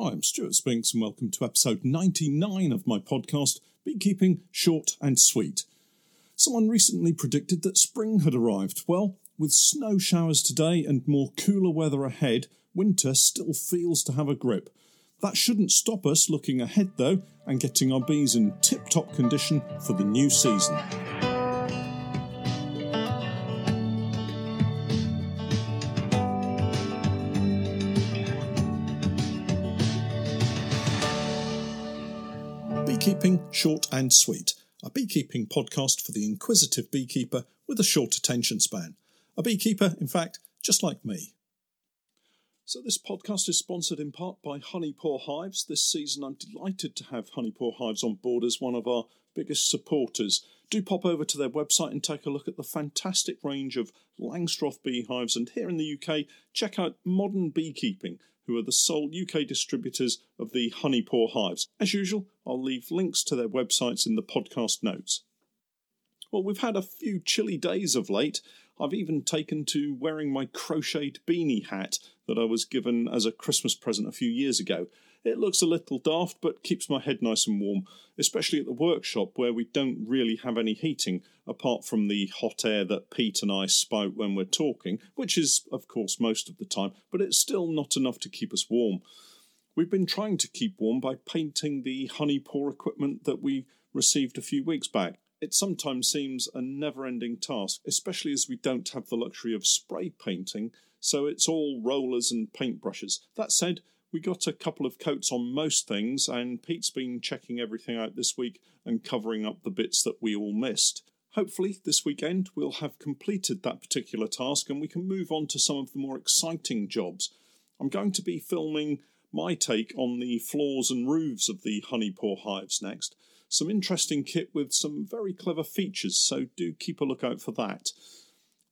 Hi, I'm Stuart Spinks, and welcome to episode 99 of my podcast, Beekeeping Short and Sweet. Someone recently predicted that spring had arrived. Well, with snow showers today and more cooler weather ahead, winter still feels to have a grip. That shouldn't stop us looking ahead, though, and getting our bees in tip top condition for the new season. Beekeeping Short and Sweet, a beekeeping podcast for the inquisitive beekeeper with a short attention span. A beekeeper, in fact, just like me. So, this podcast is sponsored in part by Honeypore Hives. This season, I'm delighted to have Honeypore Hives on board as one of our biggest supporters. Do pop over to their website and take a look at the fantastic range of Langstroth beehives. And here in the UK, check out Modern Beekeeping, who are the sole UK distributors of the Honey Honeypore hives. As usual, I'll leave links to their websites in the podcast notes. Well, we've had a few chilly days of late. I've even taken to wearing my crocheted beanie hat that I was given as a Christmas present a few years ago. It looks a little daft, but keeps my head nice and warm, especially at the workshop where we don't really have any heating apart from the hot air that Pete and I spout when we're talking, which is, of course, most of the time, but it's still not enough to keep us warm. We've been trying to keep warm by painting the honeypore equipment that we received a few weeks back. It sometimes seems a never ending task, especially as we don't have the luxury of spray painting, so it's all rollers and paintbrushes. That said, we got a couple of coats on most things, and Pete's been checking everything out this week and covering up the bits that we all missed. Hopefully, this weekend we'll have completed that particular task and we can move on to some of the more exciting jobs. I'm going to be filming my take on the floors and roofs of the honeypore hives next. Some interesting kit with some very clever features, so do keep a lookout for that.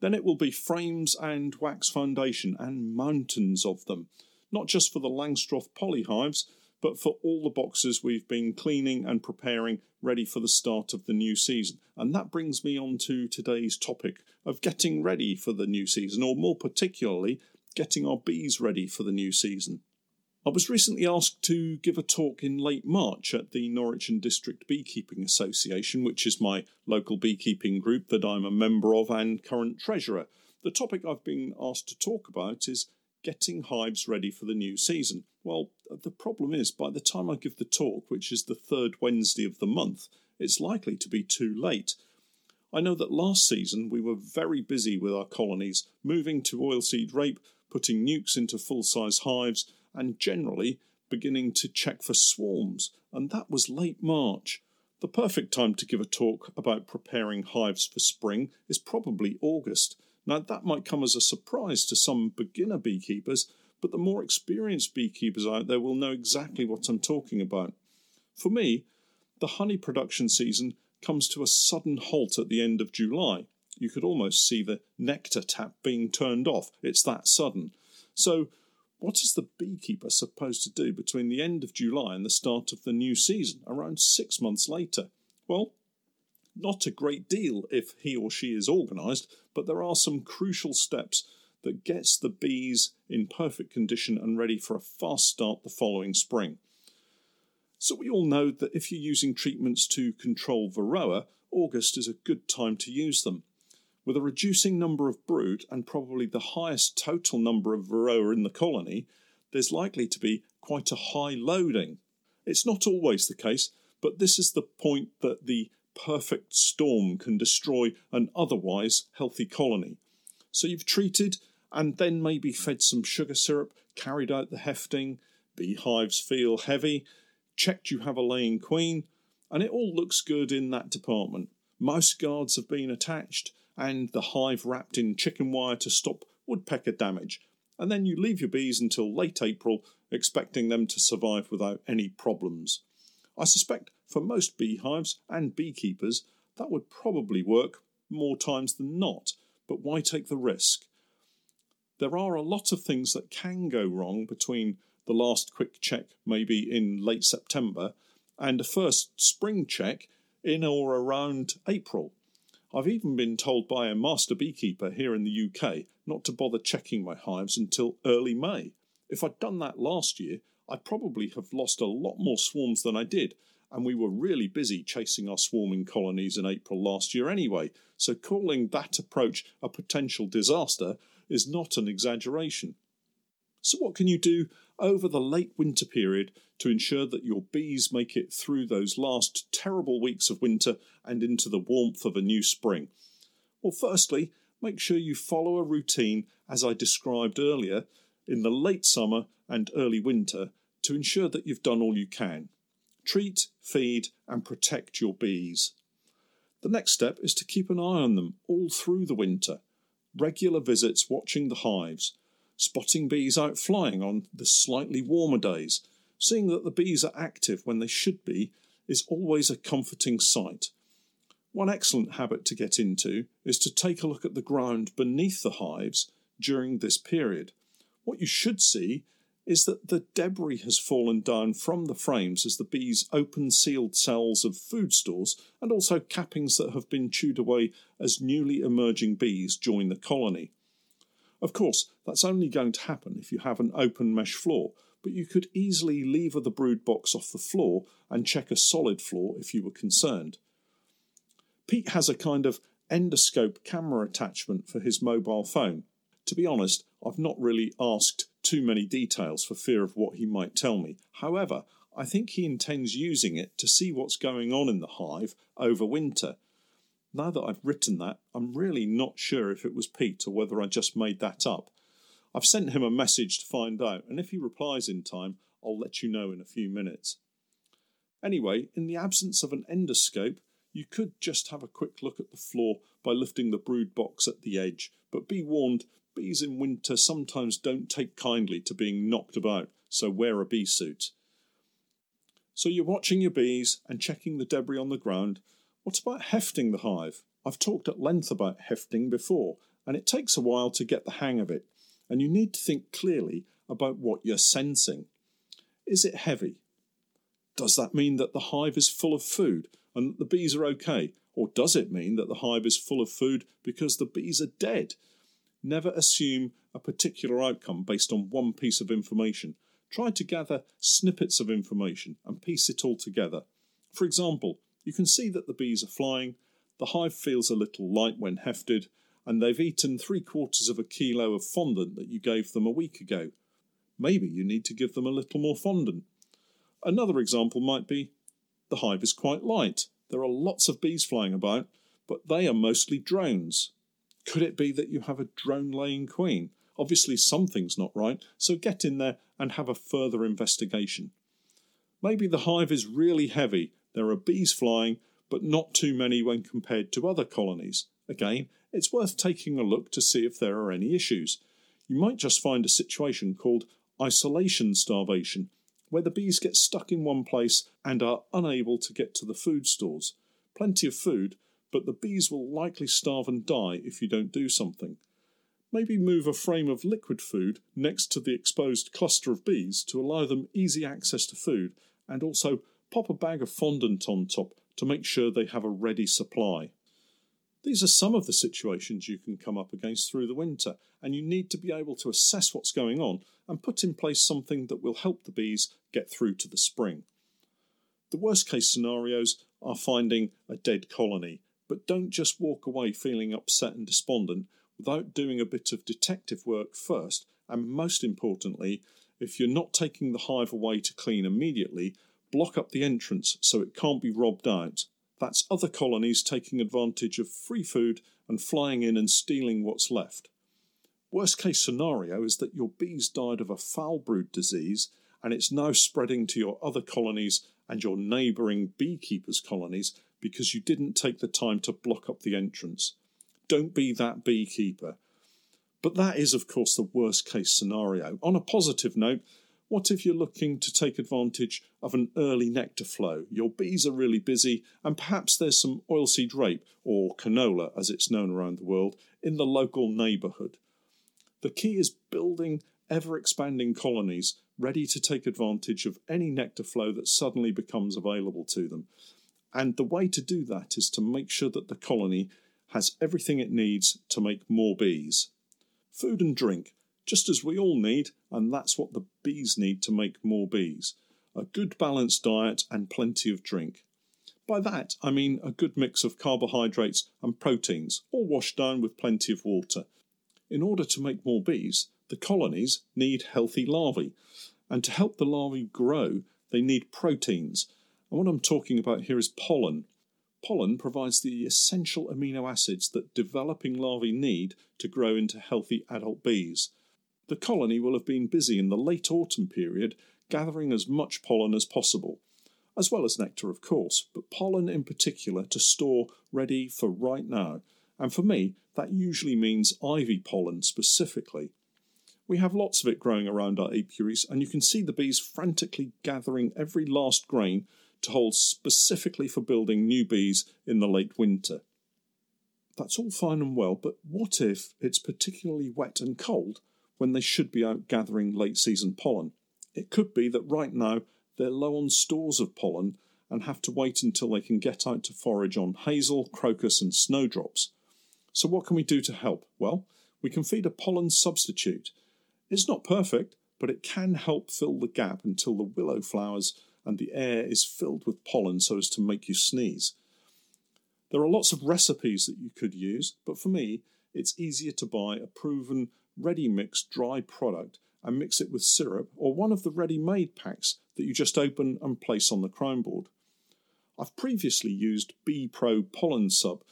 Then it will be frames and wax foundation, and mountains of them not just for the Langstroth polyhives, but for all the boxes we've been cleaning and preparing ready for the start of the new season. And that brings me on to today's topic of getting ready for the new season, or more particularly, getting our bees ready for the new season. I was recently asked to give a talk in late March at the Norwich and District Beekeeping Association, which is my local beekeeping group that I'm a member of and current treasurer. The topic I've been asked to talk about is getting hives ready for the new season. Well, the problem is, by the time I give the talk, which is the third Wednesday of the month, it's likely to be too late. I know that last season we were very busy with our colonies, moving to oilseed rape, putting nucs into full size hives, and generally beginning to check for swarms, and that was late March. The perfect time to give a talk about preparing hives for spring is probably August, now, that might come as a surprise to some beginner beekeepers, but the more experienced beekeepers out there will know exactly what I'm talking about. For me, the honey production season comes to a sudden halt at the end of July. You could almost see the nectar tap being turned off. It's that sudden. So, what is the beekeeper supposed to do between the end of July and the start of the new season, around six months later? Well, not a great deal if he or she is organised, but there are some crucial steps that gets the bees in perfect condition and ready for a fast start the following spring. So we all know that if you're using treatments to control Varroa, August is a good time to use them. With a reducing number of brood and probably the highest total number of Varroa in the colony, there's likely to be quite a high loading. It's not always the case, but this is the point that the perfect storm can destroy an otherwise healthy colony. So you've treated and then maybe fed some sugar syrup, carried out the hefting, beehives feel heavy, checked you have a laying queen, and it all looks good in that department. Mouse guards have been attached, and the hive wrapped in chicken wire to stop woodpecker damage. And then you leave your bees until late April, expecting them to survive without any problems. I suspect for most beehives and beekeepers that would probably work more times than not, but why take the risk? There are a lot of things that can go wrong between the last quick check, maybe in late September, and a first spring check in or around April. I've even been told by a master beekeeper here in the UK not to bother checking my hives until early May. If I'd done that last year, I'd probably have lost a lot more swarms than I did, and we were really busy chasing our swarming colonies in April last year anyway, so calling that approach a potential disaster is not an exaggeration. So, what can you do over the late winter period to ensure that your bees make it through those last terrible weeks of winter and into the warmth of a new spring? Well, firstly, make sure you follow a routine as I described earlier in the late summer and early winter to ensure that you've done all you can. Treat, feed, and protect your bees. The next step is to keep an eye on them all through the winter. Regular visits watching the hives, spotting bees out flying on the slightly warmer days, seeing that the bees are active when they should be is always a comforting sight. One excellent habit to get into is to take a look at the ground beneath the hives during this period. What you should see is that the debris has fallen down from the frames as the bees open sealed cells of food stores and also cappings that have been chewed away as newly emerging bees join the colony. Of course, that's only going to happen if you have an open mesh floor, but you could easily lever the brood box off the floor and check a solid floor if you were concerned. Pete has a kind of endoscope camera attachment for his mobile phone. To be honest, I've not really asked too many details for fear of what he might tell me. However, I think he intends using it to see what's going on in the hive over winter. Now that I've written that, I'm really not sure if it was Pete or whether I just made that up. I've sent him a message to find out, and if he replies in time, I'll let you know in a few minutes. Anyway, in the absence of an endoscope, you could just have a quick look at the floor by lifting the brood box at the edge, but be warned bees in winter sometimes don't take kindly to being knocked about, so wear a bee suit. So you're watching your bees and checking the debris on the ground. What about hefting the hive? I've talked at length about hefting before, and it takes a while to get the hang of it, and you need to think clearly about what you're sensing. Is it heavy? Does that mean that the hive is full of food and that the bees are okay? Or does it mean that the hive is full of food because the bees are dead Never assume a particular outcome based on one piece of information. Try to gather snippets of information and piece it all together. For example, you can see that the bees are flying, the hive feels a little light when hefted, and they've eaten three quarters of a kilo of fondant that you gave them a week ago. Maybe you need to give them a little more fondant. Another example might be the hive is quite light. There are lots of bees flying about, but they are mostly drones. Could it be that you have a drone laying queen? Obviously, something's not right, so get in there and have a further investigation. Maybe the hive is really heavy, there are bees flying, but not too many when compared to other colonies. Again, it's worth taking a look to see if there are any issues. You might just find a situation called isolation starvation, where the bees get stuck in one place and are unable to get to the food stores. Plenty of food, but the bees will likely starve and die if you don't do something. Maybe move a frame of liquid food next to the exposed cluster of bees to allow them easy access to food, and also pop a bag of fondant on top to make sure they have a ready supply. These are some of the situations you can come up against through the winter, and you need to be able to assess what's going on and put in place something that will help the bees get through to the spring. The worst case scenarios are finding a dead colony but don't just walk away feeling upset and despondent without doing a bit of detective work first. And most importantly, if you're not taking the hive away to clean immediately, block up the entrance so it can't be robbed out. That's other colonies taking advantage of free food and flying in and stealing what's left. Worst case scenario is that your bees died of a foul brood disease and it's now spreading to your other colonies and your neighbouring beekeepers' colonies because you didn't take the time to block up the entrance. Don't be that beekeeper. But that is, of course, the worst case scenario. On a positive note, what if you're looking to take advantage of an early nectar flow? Your bees are really busy, and perhaps there's some oilseed rape, or canola as it's known around the world, in the local neighbourhood. The key is building ever expanding colonies ready to take advantage of any nectar flow that suddenly becomes available to them. And the way to do that is to make sure that the colony has everything it needs to make more bees. Food and drink. just as we all need, and that's what the bees need to make more bees a good balanced diet and plenty of drink. By that, I mean a good mix of carbohydrates and proteins, all washed down with plenty of water. In order to make more bees, the colonies need healthy larvae, and to help the larvae grow, they need proteins. And what I'm talking about here is pollen. Pollen provides the essential amino acids that developing larvae need to grow into healthy adult bees. The colony will have been busy in the late autumn period gathering as much pollen as possible, as well as nectar, of course, but pollen in particular to store ready for right now. And for me, that usually means ivy pollen specifically. We have lots of it growing around our apiaries, and you can see the bees frantically gathering every last grain to hold specifically for building new bees in the late winter. That's all fine and well, but what if it's particularly wet and cold when they should be out gathering late season pollen? It could be that right now they're low on stores of pollen and have to wait until they can get out to forage on hazel, crocus, and snowdrops. So, what can we do to help? Well, we can feed a pollen substitute. It's not perfect, but it can help fill the gap until the willow flowers and the air is filled with pollen so as to make you sneeze. There are lots of recipes that you could use, but for me, it's easier to buy a proven ready mixed dry product and mix it with syrup or one of the ready made packs that you just open and place on the crown board. I've previously used Bee Pro pollen sub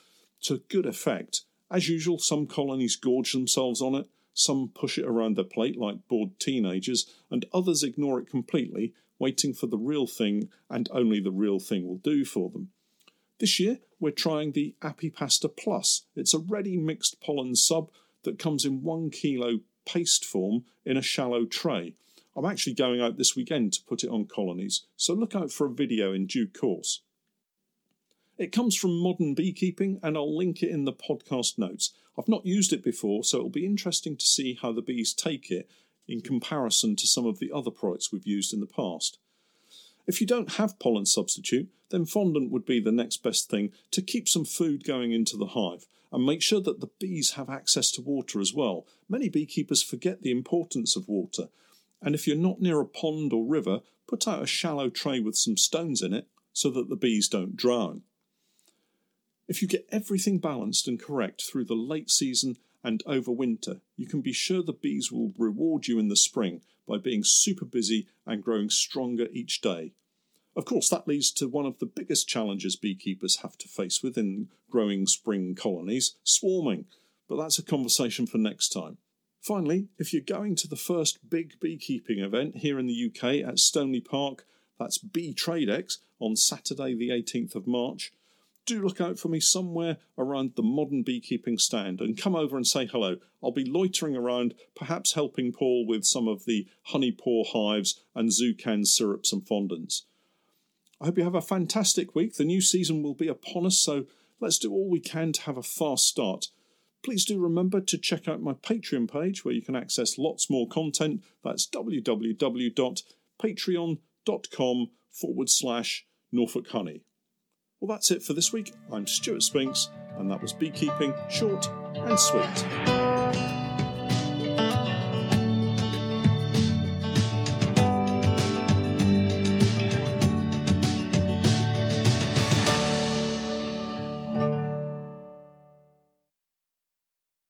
to good effect. As usual, some colonies gorge themselves on it, some push it around their plate like bored teenagers, and others ignore it completely, waiting for the real thing, and only the real thing will do for them. This year, we're trying the Apipasta Plus. It's a ready mixed pollen sub that comes in one kilo paste form in a shallow tray. I'm actually going out this weekend to put it on colonies, so look out for a video in due course. It comes from Modern Beekeeping, and I'll link it in the podcast notes. I've not used it before, so it'll be interesting to see how the bees take it in comparison to some of the other products we've used in the past. If you don't have pollen substitute, then fondant would be the next best thing to keep some food going into the hive and make sure that the bees have access to water as well. Many beekeepers forget the importance of water, and if you're not near a pond or river, put out a shallow tray with some stones in it so that the bees don't drown. If you get everything balanced and correct through the late season and over winter, you can be sure the bees will reward you in the spring by being super busy and growing stronger each day. Of course, that leads to one of the biggest challenges beekeepers have to face within growing spring colonies swarming. But that's a conversation for next time. Finally, if you're going to the first big beekeeping event here in the UK at Stoneleigh Park, that's Bee Tradex on Saturday, the 18th of March, do look out for me somewhere around the modern beekeeping stand and come over and say hello. I'll be loitering around, perhaps helping Paul with some of the honey pour hives and Zucan syrups and fondants. I hope you have a fantastic week. The new season will be upon us, so let's do all we can to have a fast start. Please do remember to check out my Patreon page where you can access lots more content. That's www.patreon.com forward slash Norfolk Honey. Well, that's it for this week. I'm Stuart Spinks, and that was Beekeeping Short and Sweet.